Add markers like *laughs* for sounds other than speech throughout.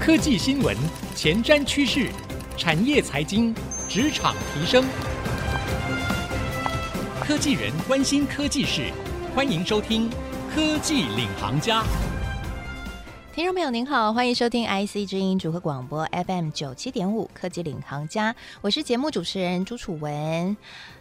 科技新闻、前瞻趋势、产业财经、职场提升，科技人关心科技事，欢迎收听《科技领航家》。听众朋友您好，欢迎收听 IC 之音组合广播 FM 九七点五《科技领航家》，我是节目主持人朱楚文。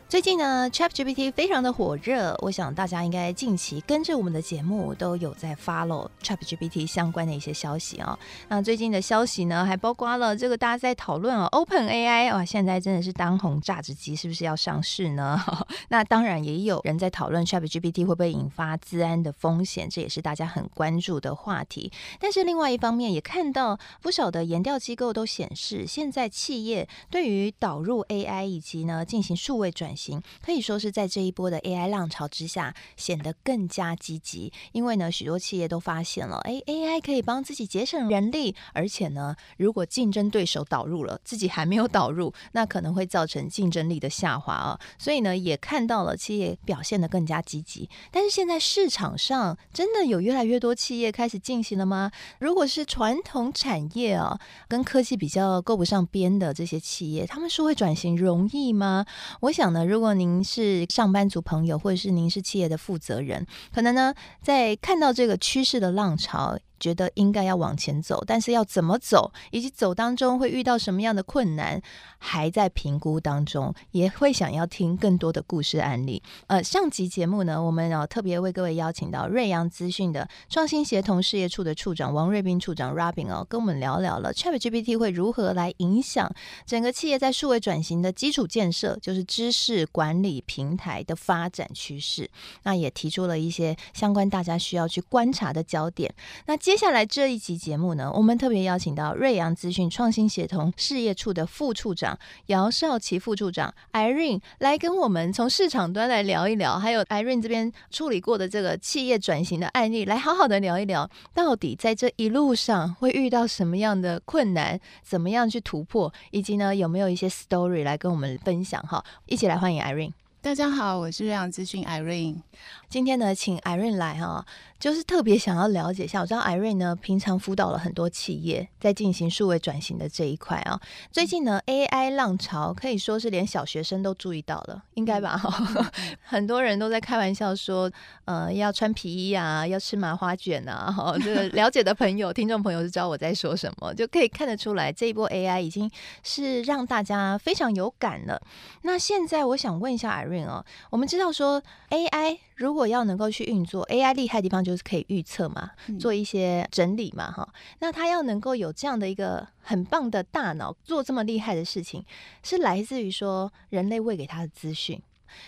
最近呢，ChatGPT 非常的火热，我想大家应该近期跟着我们的节目都有在 follow ChatGPT 相关的一些消息哦。那最近的消息呢，还包括了这个大家在讨论哦，OpenAI 哇，现在真的是当红榨汁机，是不是要上市呢？*laughs* 那当然也有人在讨论 ChatGPT 会不会引发资安的风险，这也是大家很关注的话题。但是另外一方面，也看到不少的研调机构都显示，现在企业对于导入 AI 以及呢进行数位转行，可以说是在这一波的 AI 浪潮之下，显得更加积极。因为呢，许多企业都发现了，哎，AI 可以帮自己节省人力，而且呢，如果竞争对手导入了，自己还没有导入，那可能会造成竞争力的下滑啊。所以呢，也看到了企业表现得更加积极。但是现在市场上真的有越来越多企业开始进行了吗？如果是传统产业啊，跟科技比较够不上边的这些企业，他们是会转型容易吗？我想呢。如果您是上班族朋友，或者是您是企业的负责人，可能呢，在看到这个趋势的浪潮。觉得应该要往前走，但是要怎么走，以及走当中会遇到什么样的困难，还在评估当中。也会想要听更多的故事案例。呃，上集节目呢，我们要特别为各位邀请到瑞阳资讯的创新协同事业处的处长王瑞斌处长 Robin 哦，跟我们聊聊了 ChatGPT 会如何来影响整个企业在数位转型的基础建设，就是知识管理平台的发展趋势。那也提出了一些相关大家需要去观察的焦点。那。接下来这一集节目呢，我们特别邀请到瑞阳资讯创新协同事业处的副处长姚少奇副处长 Irene 来跟我们从市场端来聊一聊，还有 Irene 这边处理过的这个企业转型的案例，来好好的聊一聊，到底在这一路上会遇到什么样的困难，怎么样去突破，以及呢有没有一些 story 来跟我们分享哈？一起来欢迎 Irene。大家好，我是瑞阳资讯 Irene。今天呢，请 Irene 来哈，就是特别想要了解一下。我知道 Irene 呢，平常辅导了很多企业在进行数位转型的这一块啊。最近呢，AI 浪潮可以说是连小学生都注意到了，应该吧？*laughs* 很多人都在开玩笑说，呃，要穿皮衣啊，要吃麻花卷啊。哈，*laughs* 这个了解的朋友、听众朋友就知道我在说什么，就可以看得出来，这一波 AI 已经是让大家非常有感了。那现在我想问一下 Irene。哦，我们知道说 AI 如果要能够去运作，AI 厉害的地方就是可以预测嘛，做一些整理嘛，哈。那它要能够有这样的一个很棒的大脑，做这么厉害的事情，是来自于说人类喂给它的资讯。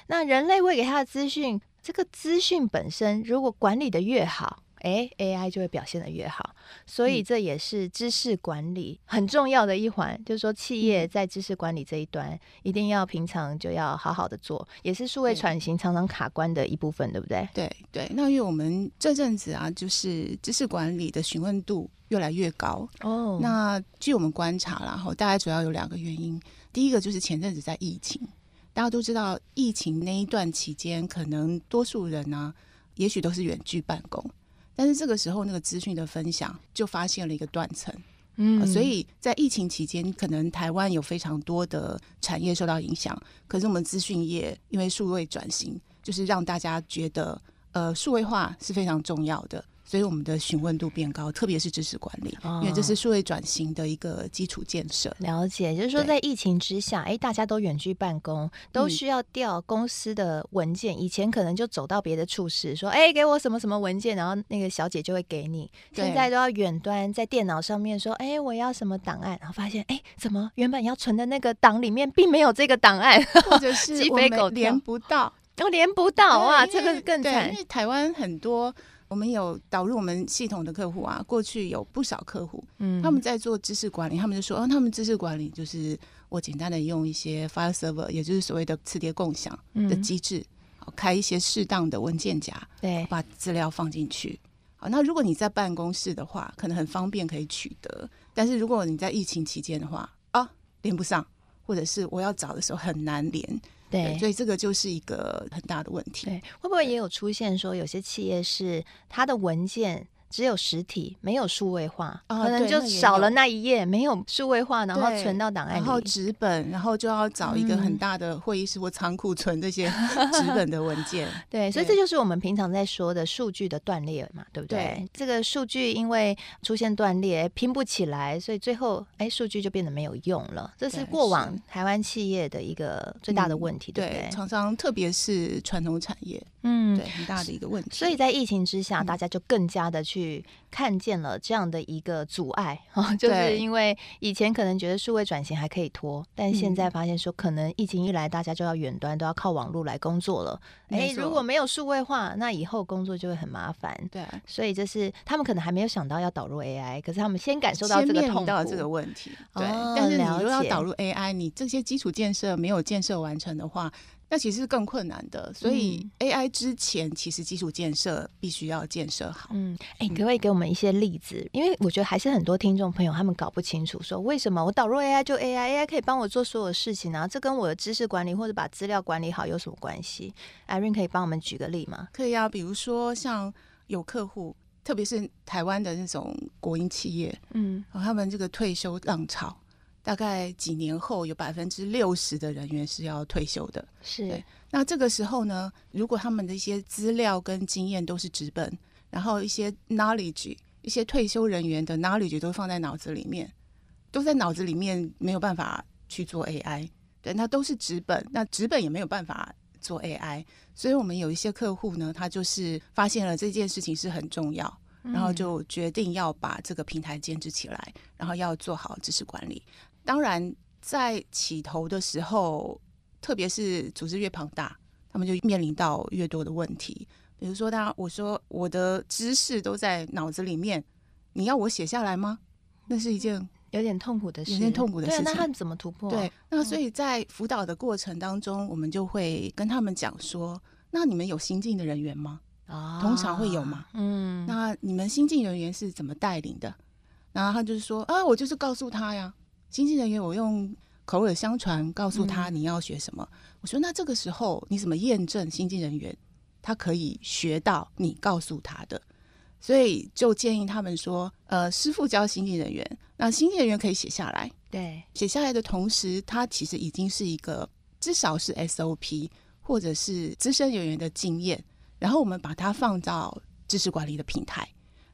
那人类喂给它的资讯，这个资讯本身如果管理的越好。哎，AI 就会表现的越好，所以这也是知识管理很重要的一环。嗯、就是说，企业在知识管理这一端，一定要平常就要好好的做，也是数位转型常常卡关的一部分，对不对？对对。那因为我们这阵子啊，就是知识管理的询问度越来越高哦。那据我们观察，然后大概主要有两个原因。第一个就是前阵子在疫情，大家都知道，疫情那一段期间，可能多数人呢、啊，也许都是远距办公。但是这个时候，那个资讯的分享就发现了一个断层，嗯、呃，所以在疫情期间，可能台湾有非常多的产业受到影响。可是我们资讯业因为数位转型，就是让大家觉得，呃，数位化是非常重要的。所以我们的询问度变高，特别是知识管理，因为这是数位转型的一个基础建设。哦。了解，就是说在疫情之下，哎，大家都远距办公，都需要调公司的文件。嗯、以前可能就走到别的处室说，哎，给我什么什么文件，然后那个小姐就会给你。现在都要远端在电脑上面说，哎，我要什么档案，然后发现，哎，怎么原本要存的那个档里面并没有这个档案，或者是 *laughs* 鸡飞狗连不到，都、哦、连不到哇，这个更惨。因为台湾很多。我们有导入我们系统的客户啊，过去有不少客户，嗯，他们在做知识管理，他们就说，哦，他们知识管理就是我简单的用一些 file server，也就是所谓的磁碟共享的机制，嗯，开一些适当的文件夹，对，把资料放进去。好，那如果你在办公室的话，可能很方便可以取得，但是如果你在疫情期间的话，啊，连不上，或者是我要找的时候很难连。对，所以这个就是一个很大的问题。对，会不会也有出现说有些企业是它的文件只有实体，没有数位化，哦、可能就少了那一页，没有数位化，然后存到档案里，然后纸本，然后就要找一个很大的会议室或仓库存这些纸本的文件。对，对，所以这就是我们平常在说的数据的断裂嘛，对不对？对，这个数据因为出现断裂，拼不起来，所以最后哎，数据就变得没有用了。这是过往台湾企业的一个最大的问题，对，对不对？常常特别是传统产业，嗯，对，很大的一个问题。所以在疫情之下，大家就更加的去。看见了这样的一个阻碍，就是因为以前可能觉得数位转型还可以拖，但现在发现说可能疫情一来，大家就要远端，都要靠网络来工作了。哎，如果没有数位化，那以后工作就会很麻烦。对，所以就是他们可能还没有想到要导入 AI，可是他们先感受到这个痛苦，到这个问题。对，但是你如果要导入 AI，你这些基础建设没有建设完成的话。那其实是更困难的，所以 AI 之前其实基础建设必须要建设好。嗯，哎、欸，可不可以给我们一些例子？因为我觉得还是很多听众朋友他们搞不清楚，说为什么我导入 AI 就 AI，AI 可以帮我做所有事情啊？这跟我的知识管理或者把资料管理好有什么关系？Irene 可以帮我们举个例吗？可以啊，比如说像有客户，特别是台湾的那种国营企业，嗯，他们这个退休浪潮。大概几年后，有百分之六十的人员是要退休的。是，对。那这个时候呢，如果他们的一些资料跟经验都是纸本，然后一些 knowledge，一些退休人员的 knowledge 都放在脑子里面，都在脑子里面没有办法去做 AI。对，那都是纸本，那纸本也没有办法做 AI。所以我们有一些客户呢，他就是发现了这件事情是很重要，然后就决定要把这个平台建置起来，然后要做好知识管理。当然，在起头的时候，特别是组织越庞大，他们就面临到越多的问题。比如说，当我说我的知识都在脑子里面，你要我写下来吗？那是一件有点痛苦的事，有点痛苦的事情。对，那他们怎么突破？对，那所以在辅导的过程当中，我们就会跟他们讲说：那你们有新进的人员吗？啊，通常会有吗？嗯，那你们新进人员是怎么带领的？然后他就是说：啊，我就是告诉他呀。新进人员，我用口耳相传告诉他你要学什么。嗯、我说，那这个时候你怎么验证新进人员他可以学到你告诉他的？所以就建议他们说，呃，师傅教新进人员，那新进人员可以写下来。对，写下来的同时，他其实已经是一个至少是 SOP 或者是资深人员的经验。然后我们把它放到知识管理的平台。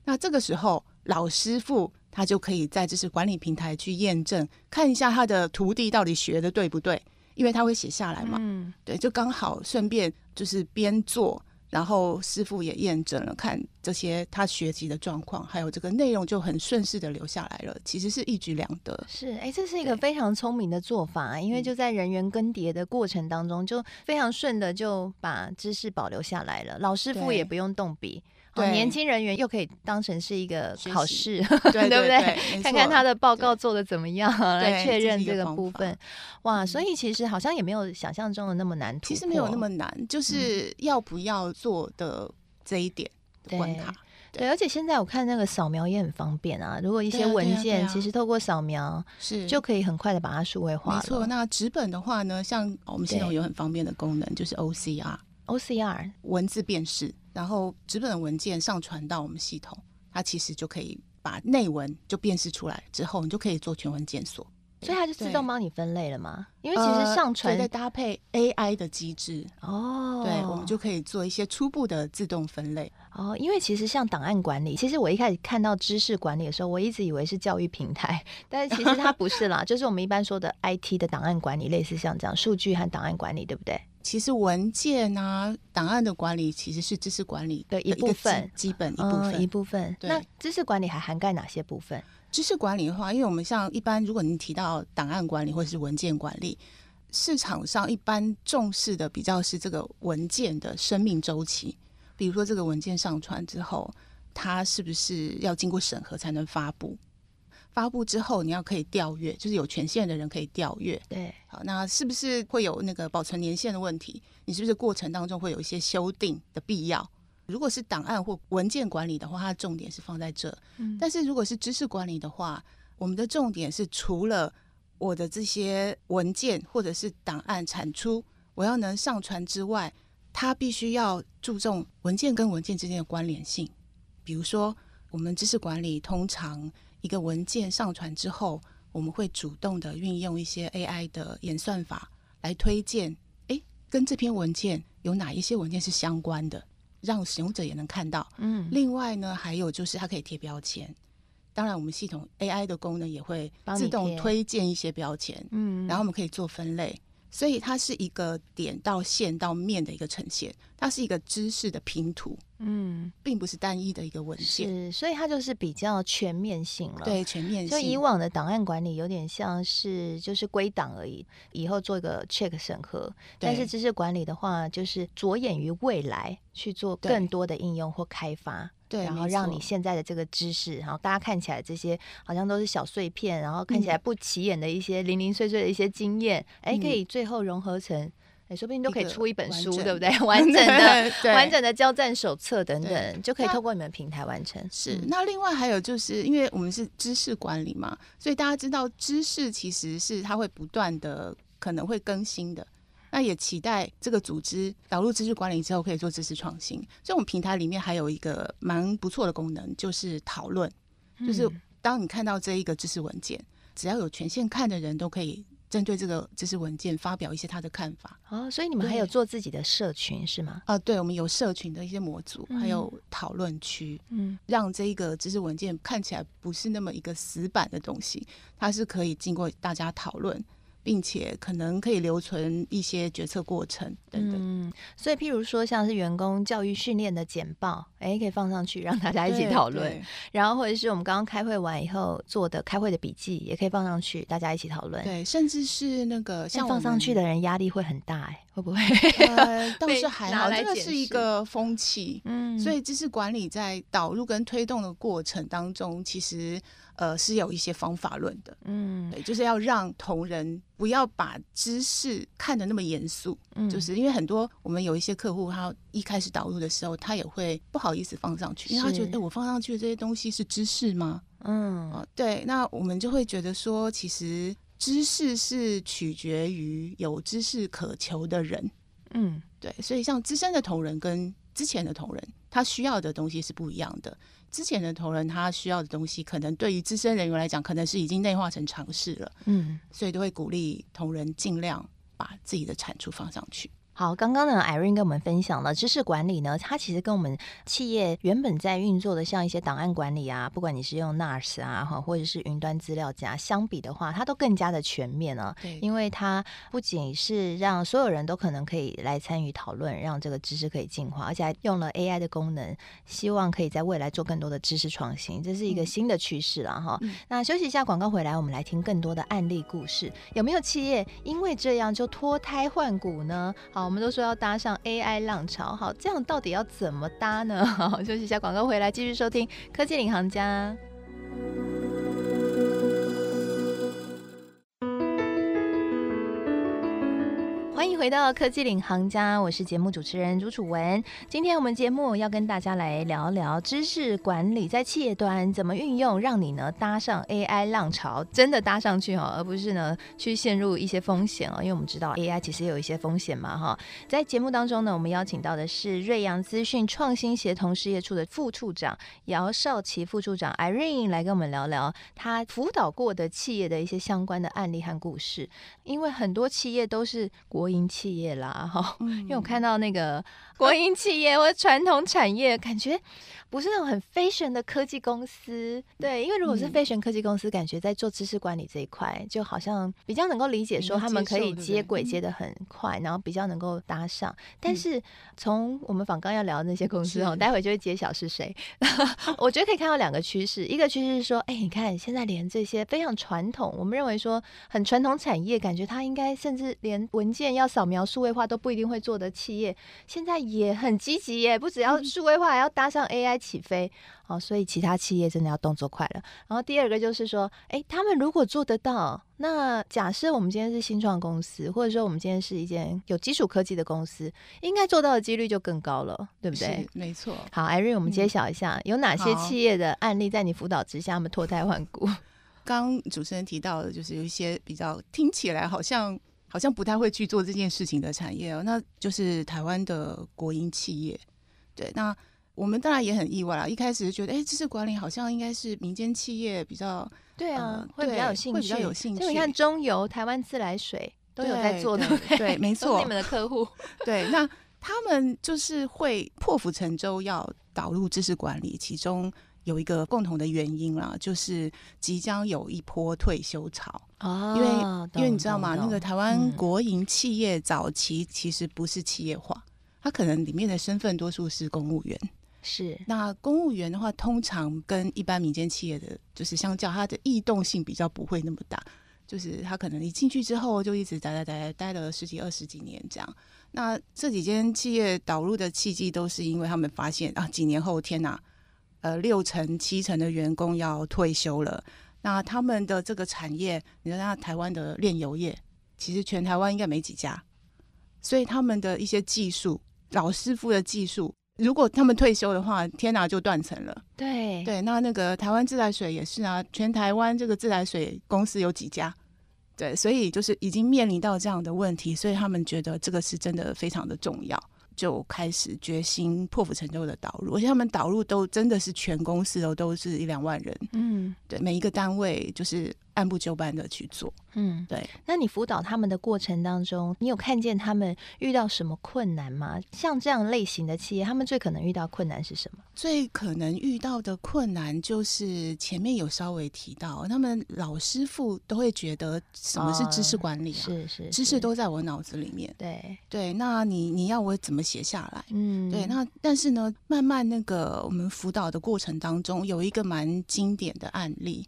那这个时候，老师傅。他就可以在知识管理平台去验证，看一下他的徒弟到底学的对不对，因为他会写下来嘛。嗯，对，就刚好顺便就是边做，然后师傅也验证了，看这些他学习的状况，还有这个内容就很顺势的留下来了，其实是一举两得。是，哎，这是一个非常聪明的做法，对因为就在人员更迭的过程当中，就非常顺的就把知识保留下来了，老师傅也不用动笔。对年轻人员又可以当成是一个考试，*laughs* 对，对不对？看看他的报告做的怎么样，来确认这个部分。哇，所以其实好像也没有想象中的那么难。其实没有那么难，就是要不要做的这一点关卡。对，而且现在我看那个扫描也很方便啊。如果一些文件其实透过扫描是就可以很快的把它数位化。没错，那纸本的话呢，像我们系统有很方便的功能，就是 OCR，OCR 文字辨识。然后纸本的文件上传到我们系统，它其实就可以把内文就辨识出来，之后你就可以做全文检索，所以它就自动帮你分类了吗？因为其实上传再搭配 AI 的机制哦，对，我们就可以做一些初步的自动分类哦。因为其实像档案管理，其实我一开始看到知识管理的时候，我一直以为是教育平台，*laughs* 但是其实它不是啦，就是我们一般说的 IT 的档案管理，类似像这样数据和档案管理，对不对？其实文件啊、档案的管理其实是知识管理的一部分，基本一部分、嗯、一部分。那知识管理还涵盖哪些部分？知识管理的话，因为我们像一般，如果您提到档案管理或者是文件管理，市场上一般重视的比较是这个文件的生命周期。比如说，这个文件上传之后，它是不是要经过审核才能发布？发布之后，你要可以调阅，就是有权限的人可以调阅。对，好，那是不是会有那个保存年限的问题？你是不是过程当中会有一些修订的必要？如果是档案或文件管理的话，它的重点是放在这。嗯，但是如果是知识管理的话，我们的重点是除了我的这些文件或者是档案产出，我要能上传之外，它必须要注重文件跟文件之间的关联性。比如说，我们知识管理通常一个文件上传之后，我们会主动的运用一些 AI 的演算法来推荐，诶，跟这篇文件有哪一些文件是相关的，让使用者也能看到。嗯，另外呢，还有就是它可以贴标签。当然，我们系统 AI 的功能也会自动推荐一些标签，嗯，然后我们可以做分类，所以它是一个点到线到面的一个呈现，它是一个知识的拼图，嗯，并不是单一的一个文件，是，所以它就是比较全面性了，对，全面性。就以往的档案管理有点像是就是归档而已，以后做一个 check 审核，但是知识管理的话，就是着眼于未来去做更多的应用或开发。对，然后让你现在的这个知识，然后大家看起来这些好像都是小碎片，然后看起来不起眼的一些零零碎碎的一些经验，哎、嗯，可以最后融合成，哎，说不定都可以出一本书，对不对？*laughs* 完整的、完整的交战手册等等，就可以透过你们平台完成。是，嗯、那另外还有就是，因为我们是知识管理嘛，所以大家知道知识其实是它会不断的可能会更新的。那也期待这个组织导入知识管理之后，可以做知识创新。所以，我们平台里面还有一个蛮不错的功能，就是讨论。就是当你看到这一个知识文件，只要有权限看的人都可以针对这个知识文件发表一些他的看法。哦，所以你们还有做自己的社群是吗？啊，对，我们有社群的一些模组，还有讨论区，嗯，让这一个知识文件看起来不是那么一个死板的东西，它是可以经过大家讨论。并且可能可以留存一些决策过程等等。嗯，所以譬如说像是员工教育训练的简报，哎，可以放上去让大家一起讨论。*laughs* 然后或者是我们刚刚开会完以后做的开会的笔记，也可以放上去，大家一起讨论。对，甚至是那个像放上去的人压力会很大，哎，会不会？呃，*laughs* 倒是还好，这个是一个风气。嗯，所以知识管理在导入跟推动的过程当中，其实。呃，是有一些方法论的，嗯，对，就是要让同仁不要把知识看得那么严肃，嗯，就是因为很多我们有一些客户，他一开始导入的时候，他也会不好意思放上去，因为他觉得，哎，我放上去的这些东西是知识吗？嗯，呃，对，那我们就会觉得说，其实知识是取决于有知识渴求的人，嗯，对，所以像资深的同仁跟之前的同仁，他需要的东西是不一样的。之前的同仁他需要的东西，可能对于资深人员来讲，可能是已经内化成常识了。嗯，所以都会鼓励同仁尽量把自己的产出放上去。好，刚刚呢，Irene 跟我们分享了知识管理呢，它其实跟我们企业原本在运作的像一些档案管理啊，不管你是用 NAS 啊，哈，或者是云端资料夹，相比的话，它都更加的全面了。对，因为它不仅是让所有人都可能可以来参与讨论，让这个知识可以进化，而且还用了 AI 的功能，希望可以在未来做更多的知识创新，这是一个新的趋势了哈。嗯、那休息一下，广告回来，我们来听更多的案例故事。有没有企业因为这样就脱胎换骨呢？好。我们都说要搭上 AI 浪潮，好，这样到底要怎么搭呢？好 *laughs* 好，休息一下，广告回来继续收听科技领航家。欢迎回到科技领航家，我是节目主持人朱楚文。今天我们节目要跟大家来聊聊知识管理在企业端怎么运用，让你呢搭上 AI 浪潮，真的搭上去哈，而不是呢去陷入一些风险哦。因为我们知道 AI 其实有一些风险嘛哈。在节目当中呢，我们邀请到的是瑞阳资讯创新协同事业处的副处长姚少琪副处长 Irene 来跟我们聊聊他辅导过的企业的一些相关的案例和故事。因为很多企业都是国国营企业啦，哈，因为我看到那个 *laughs* 国营企业或传统产业，感觉不是那种很 fashion 的科技公司。对，因为如果是 fashion 科技公司，感觉在做知识管理这一块，就好像比较能够理解，说他们可以接轨接的很快，然后比较能够搭上。但是从我们访刚要聊的那些公司哦，待会就会揭晓是谁。*laughs* 我觉得可以看到两个趋势，一个趋势是说，哎，你看现在连这些非常传统，我们认为说很传统产业，感觉它应该甚至连文件。要扫描数位化都不一定会做的企业，现在也很积极耶，不只要数位化，还要搭上 AI 起飞哦。所以其他企业真的要动作快了。然后第二个就是说，哎，他们如果做得到，那假设我们今天是新创公司，或者说我们今天是一间有基础科技的公司，应该做到的几率就更高了，对不对？没错。好，Irene，我们揭晓一下，嗯，有哪些企业的案例在你辅导之下，他们脱胎换骨？刚主持人提到的，就是有一些比较听起来好像。好像不太会去做这件事情的产业哦，那就是台湾的国营企业。对，那我们当然也很意外啦。一开始就觉得，哎，知识管理好像应该是民间企业比较对啊，呃、会比较有兴趣，会比较有兴趣。就你看中油、台湾自来水都有在做的，对，没错，你们的客户。*laughs* 对，那他们就是会破釜沉舟要导入知识管理，其中有一个共同的原因啦，就是即将有一波退休潮。哦，因为因为你知道吗？那个台湾国营企业早期其实不是企业化。它可能里面的身份多数是公务员，是那公务员的话，通常跟一般民间企业的就是相较，它的异动性比较不会那么大。就是他可能一进去之后就一直待待待待了十几二十几年这样。那这几间企业导入的契机都是因为他们发现啊，几年后天哪，呃，六成七成的员工要退休了。那他们的这个产业，你知道，台湾的炼油业其实全台湾应该没几家，所以他们的一些技术。老师傅的技术，如果他们退休的话，天哪，就断层了。对对，那那个台湾自来水也是啊，全台湾这个自来水公司有几家？对，所以就是已经面临到这样的问题，所以他们觉得这个是真的非常的重要。就开始决心破釜沉舟的导入，而且他们导入都真的是全公司都都是一两万人，嗯，对，每一个单位就是按部就班的去做，嗯，对。那你辅导他们的过程当中，你有看见他们遇到什么困难吗？像这样类型的企业，他们最可能遇到困难是什么？最可能遇到的困难就是前面有稍微提到，他们老师傅都会觉得什么是知识管理啊？哦、是，是是，知识都在我脑子里面。对对，那你你要我怎么写下来？嗯，对。那但是呢，慢慢那个我们辅导的过程当中，有一个蛮经典的案例，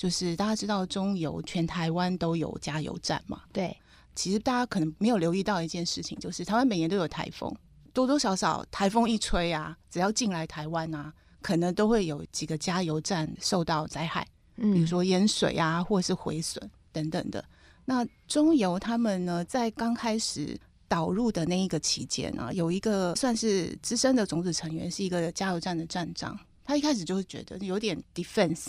就是大家知道中油全台湾都有加油站嘛？对。其实大家可能没有留意到一件事情，就是台湾每年都有台风。多多少少台风一吹啊，只要进来台湾啊，可能都会有几个加油站受到灾害，嗯，比如说淹水啊，或者是毁损等等的。那中油他们呢，在刚开始导入的那一个期间啊，有一个算是资深的种子成员，是一个加油站的站长，他一开始就会觉得有点 defense，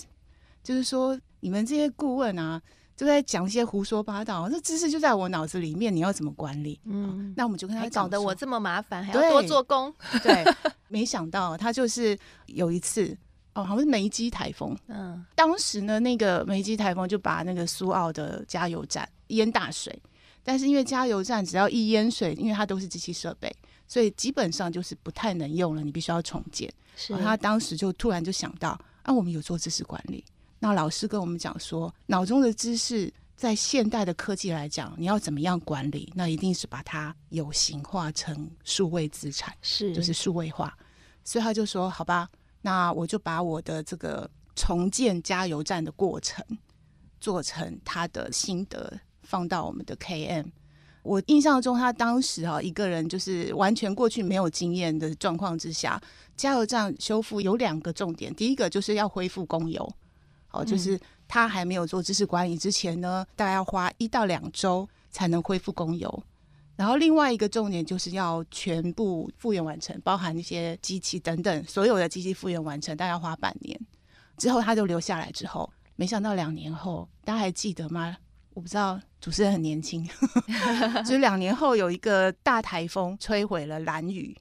就是说你们这些顾问啊。就在讲一些胡说八道，这知识就在我脑子里面，你要怎么管理？嗯，那我们就跟他讲，搞得我这么麻烦，还要多做工。对，没想到他就是有一次哦，好像是梅基台风。嗯，当时呢，那个梅基台风就把那个苏澳的加油站淹大水，但是因为加油站只要一淹水，因为它都是机器设备，所以基本上就是不太能用了，你必须要重建。是，他当时就突然就想到，啊，我们有做知识管理。那老师跟我们讲说，脑中的知识在现代的科技来讲，你要怎么样管理？那一定是把它有形化成数位资产，是就是数位化。所以他就说：“好吧，那我就把我的这个重建加油站的过程做成他的心得，放到我们的 KM。我印象中，他当时啊，一个人就是完全过去没有经验的状况之下，加油站修复有两个重点，第一个就是要恢复供油。”哦，就是他还没有做知识管理之前呢，大概要花一到两周才能恢复供油。然后另外一个重点就是要全部复原完成，包含一些机器等等，所有的机器复原完成，大概要花半年。之后他就留下来之后，没想到两年后，大家还记得吗？我不知道，主持人很年轻，*laughs* 就是两年后有一个大台风摧毁了蓝雨。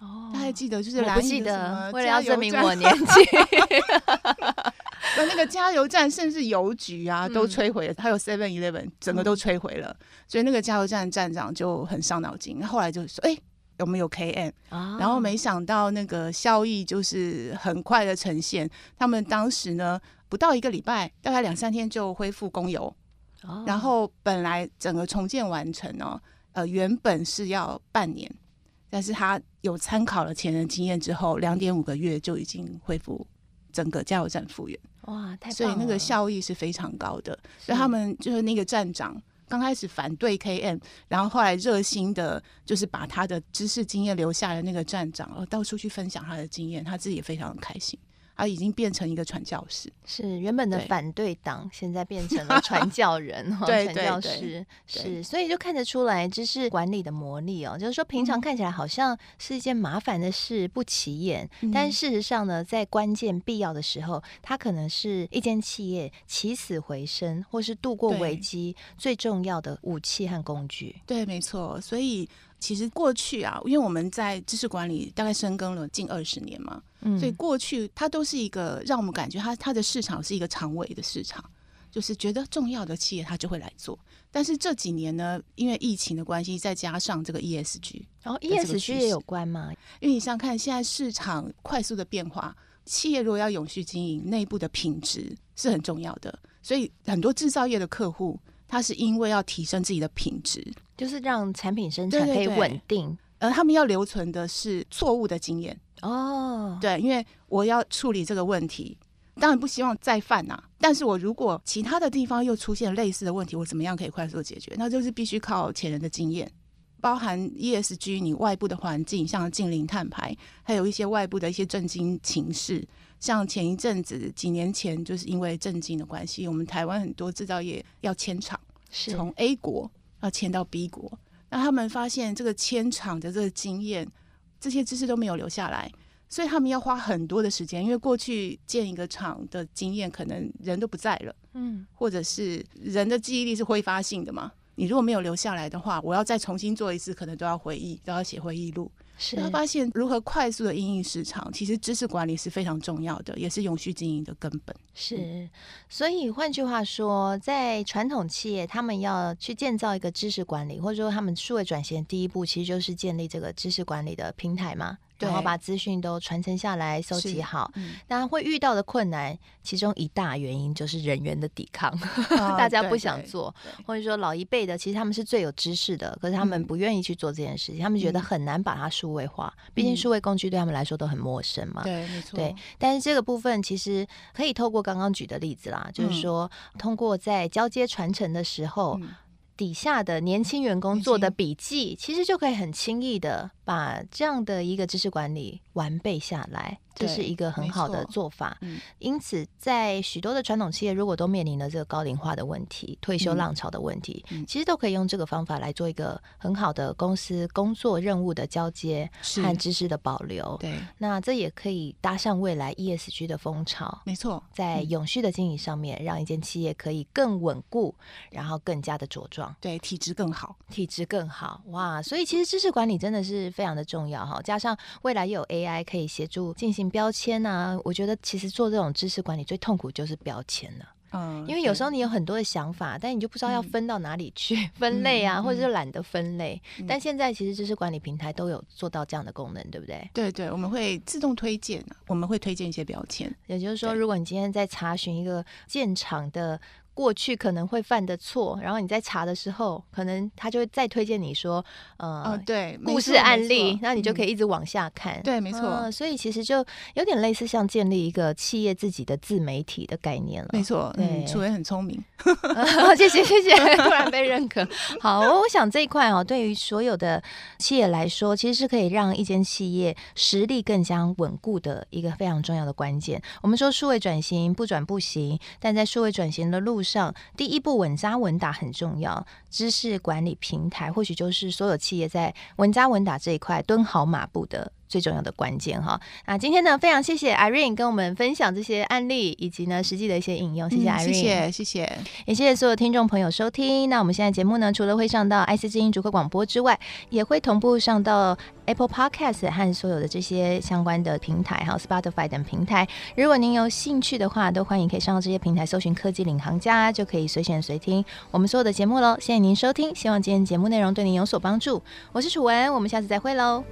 哦，大家还记得？就是兰屿不记得，为了要证明我年纪。*laughs* 那那个加油站，甚至邮局啊，都摧毁了。还有 Seven Eleven，整个都摧毁了。所以那个加油站站长就很伤脑筋。后来就说：“哎，有没有 KM？” 然后没想到那个效益就是很快的呈现。他们当时呢，不到一个礼拜，大概两三天就恢复供油。然后本来整个重建完成哦，呃，原本是要半年，但是他有参考了前人经验之后，两点五个月就已经恢复整个加油站复原。哇，太棒了！所以那个效益是非常高的。所以他们就是那个站长刚开始反对 KM，然后后来热心的，就是把他的知识经验留下来。那个站长，然后到处去分享他的经验，他自己也非常的开心。他已经变成一个传教士，是原本的反对党，现在变成了 *laughs* 传教人哈，传教士是，所以就看得出来知识管理的魔力哦。就是说，平常看起来好像是一件麻烦的事，不起眼，嗯、但事实上呢，在关键必要的时候，它可能是一间企业起死回生，或是度过危机最重要的武器和工具。对，没错。所以其实过去啊，因为我们在知识管理大概深耕了近二十年嘛，嗯，所以过去它都是一个让我们感觉它它的市场是一个长尾的市场，就是觉得重要的企业它就会来做。但是这几年呢，因为疫情的关系，再加上这个 ESG，然后 ESG 也有关吗？因为你想想看，现在市场快速的变化，企业如果要永续经营，内部的品质是很重要的。所以很多制造业的客户，他是因为要提升自己的品质，就是让产品生产可以稳定，而他们要留存的是错误的经验哦。对，因为我要处理这个问题，当然不希望再犯呐、啊。但是我如果其他的地方又出现类似的问题，我怎么样可以快速解决？那就是必须靠前人的经验，包含 ESG，你外部的环境，像近零碳排，还有一些外部的一些震惊情势。像前一阵子，几年前，就是因为震惊的关系，我们台湾很多制造业要迁厂，是。从 A 国要迁到 B 国，那他们发现这个迁厂的这个经验，这些知识都没有留下来，所以他们要花很多的时间，因为过去建一个厂的经验，可能人都不在了，嗯，或者是人的记忆力是挥发性的嘛，你如果没有留下来的话，我要再重新做一次，可能都要回忆，都要写回忆录。是他发现如何快速的应应市场，其实知识管理是非常重要的，也是永续经营的根本。是，所以换句话说，在传统企业，他们要去建造一个知识管理，或者说他们数位转型的第一步，其实就是建立这个知识管理的平台嘛。然后把资讯都传承下来，收集好。当然、嗯、会遇到的困难，其中一大原因就是人员的抵抗，啊、*laughs* 大家不想做，或者说老一辈的，其实他们是最有知识的，可是他们不愿意去做这件事情，嗯、他们觉得很难把它数位化，嗯、毕竟数位工具对他们来说都很陌生嘛。对，没错。对，但是这个部分其实可以透过刚刚举的例子啦，就是说通过在交接传承的时候。嗯底下的年轻员工做的笔记，其实就可以很轻易的把这样的一个知识管理完备下来。这是一个很好的做法，嗯、因此在许多的传统企业，如果都面临了这个高龄化的问题、退休浪潮的问题，其实都可以用这个方法来做一个很好的公司工作任务的交接和知识的保留。对，那这也可以搭上未来 ESG 的风潮。没错，在永续的经营上面，让一间企业可以更稳固，然后更加的茁壮。对，体质更好，体质更好。哇，所以其实知识管理真的是非常的重要哈。加上未来又有 AI 可以协助进行。标签啊，我觉得其实做这种知识管理最痛苦就是标签了。嗯，因为有时候你有很多的想法，但你就不知道要分到哪里去、嗯、*laughs* 分类啊，嗯、或者是懒得分类。嗯、但现在其实知识管理平台都有做到这样的功能，对不对？对对，我们会自动推荐，我们会推荐一些标签。也就是说，如果你今天在查询一个建厂的。过去可能会犯的错，然后你在查的时候，可能他就会再推荐你说，呃，哦、对，故事案例，那你就可以一直往下看。嗯、对，没错、呃。所以其实就有点类似像建立一个企业自己的自媒体的概念了。没错，嗯，楚文很聪明，*laughs* 呃、谢谢谢谢，*laughs* 突然被认可。好，我想这一块哦，对于所有的企业来说，其实是可以让一间企业实力更加稳固的一个非常重要的关键。我们说数位转型不转不行，但在数位转型的路上。第一步稳扎稳打很重要，知识管理平台或许就是所有企业在稳扎稳打这一块蹲好马步的最重要的关键哈。那今天呢，非常谢谢 Irene 跟我们分享这些案例以及呢实际的一些引用，谢谢 Irene，、嗯、谢谢谢谢，也谢谢所有听众朋友收听。那我们现在节目呢，除了会上到 IC 之音逐客广播之外，也会同步上到 Apple Podcast 和所有的这些相关的平台，还有 Spotify 等平台。如果您有兴趣的话，都欢迎可以上到这些平台搜寻科技领航家，就可以随选随听我们所有的节目喽。谢谢您收听，希望今天节目内容对您有所帮助。我是楚文，我们下次再会喽。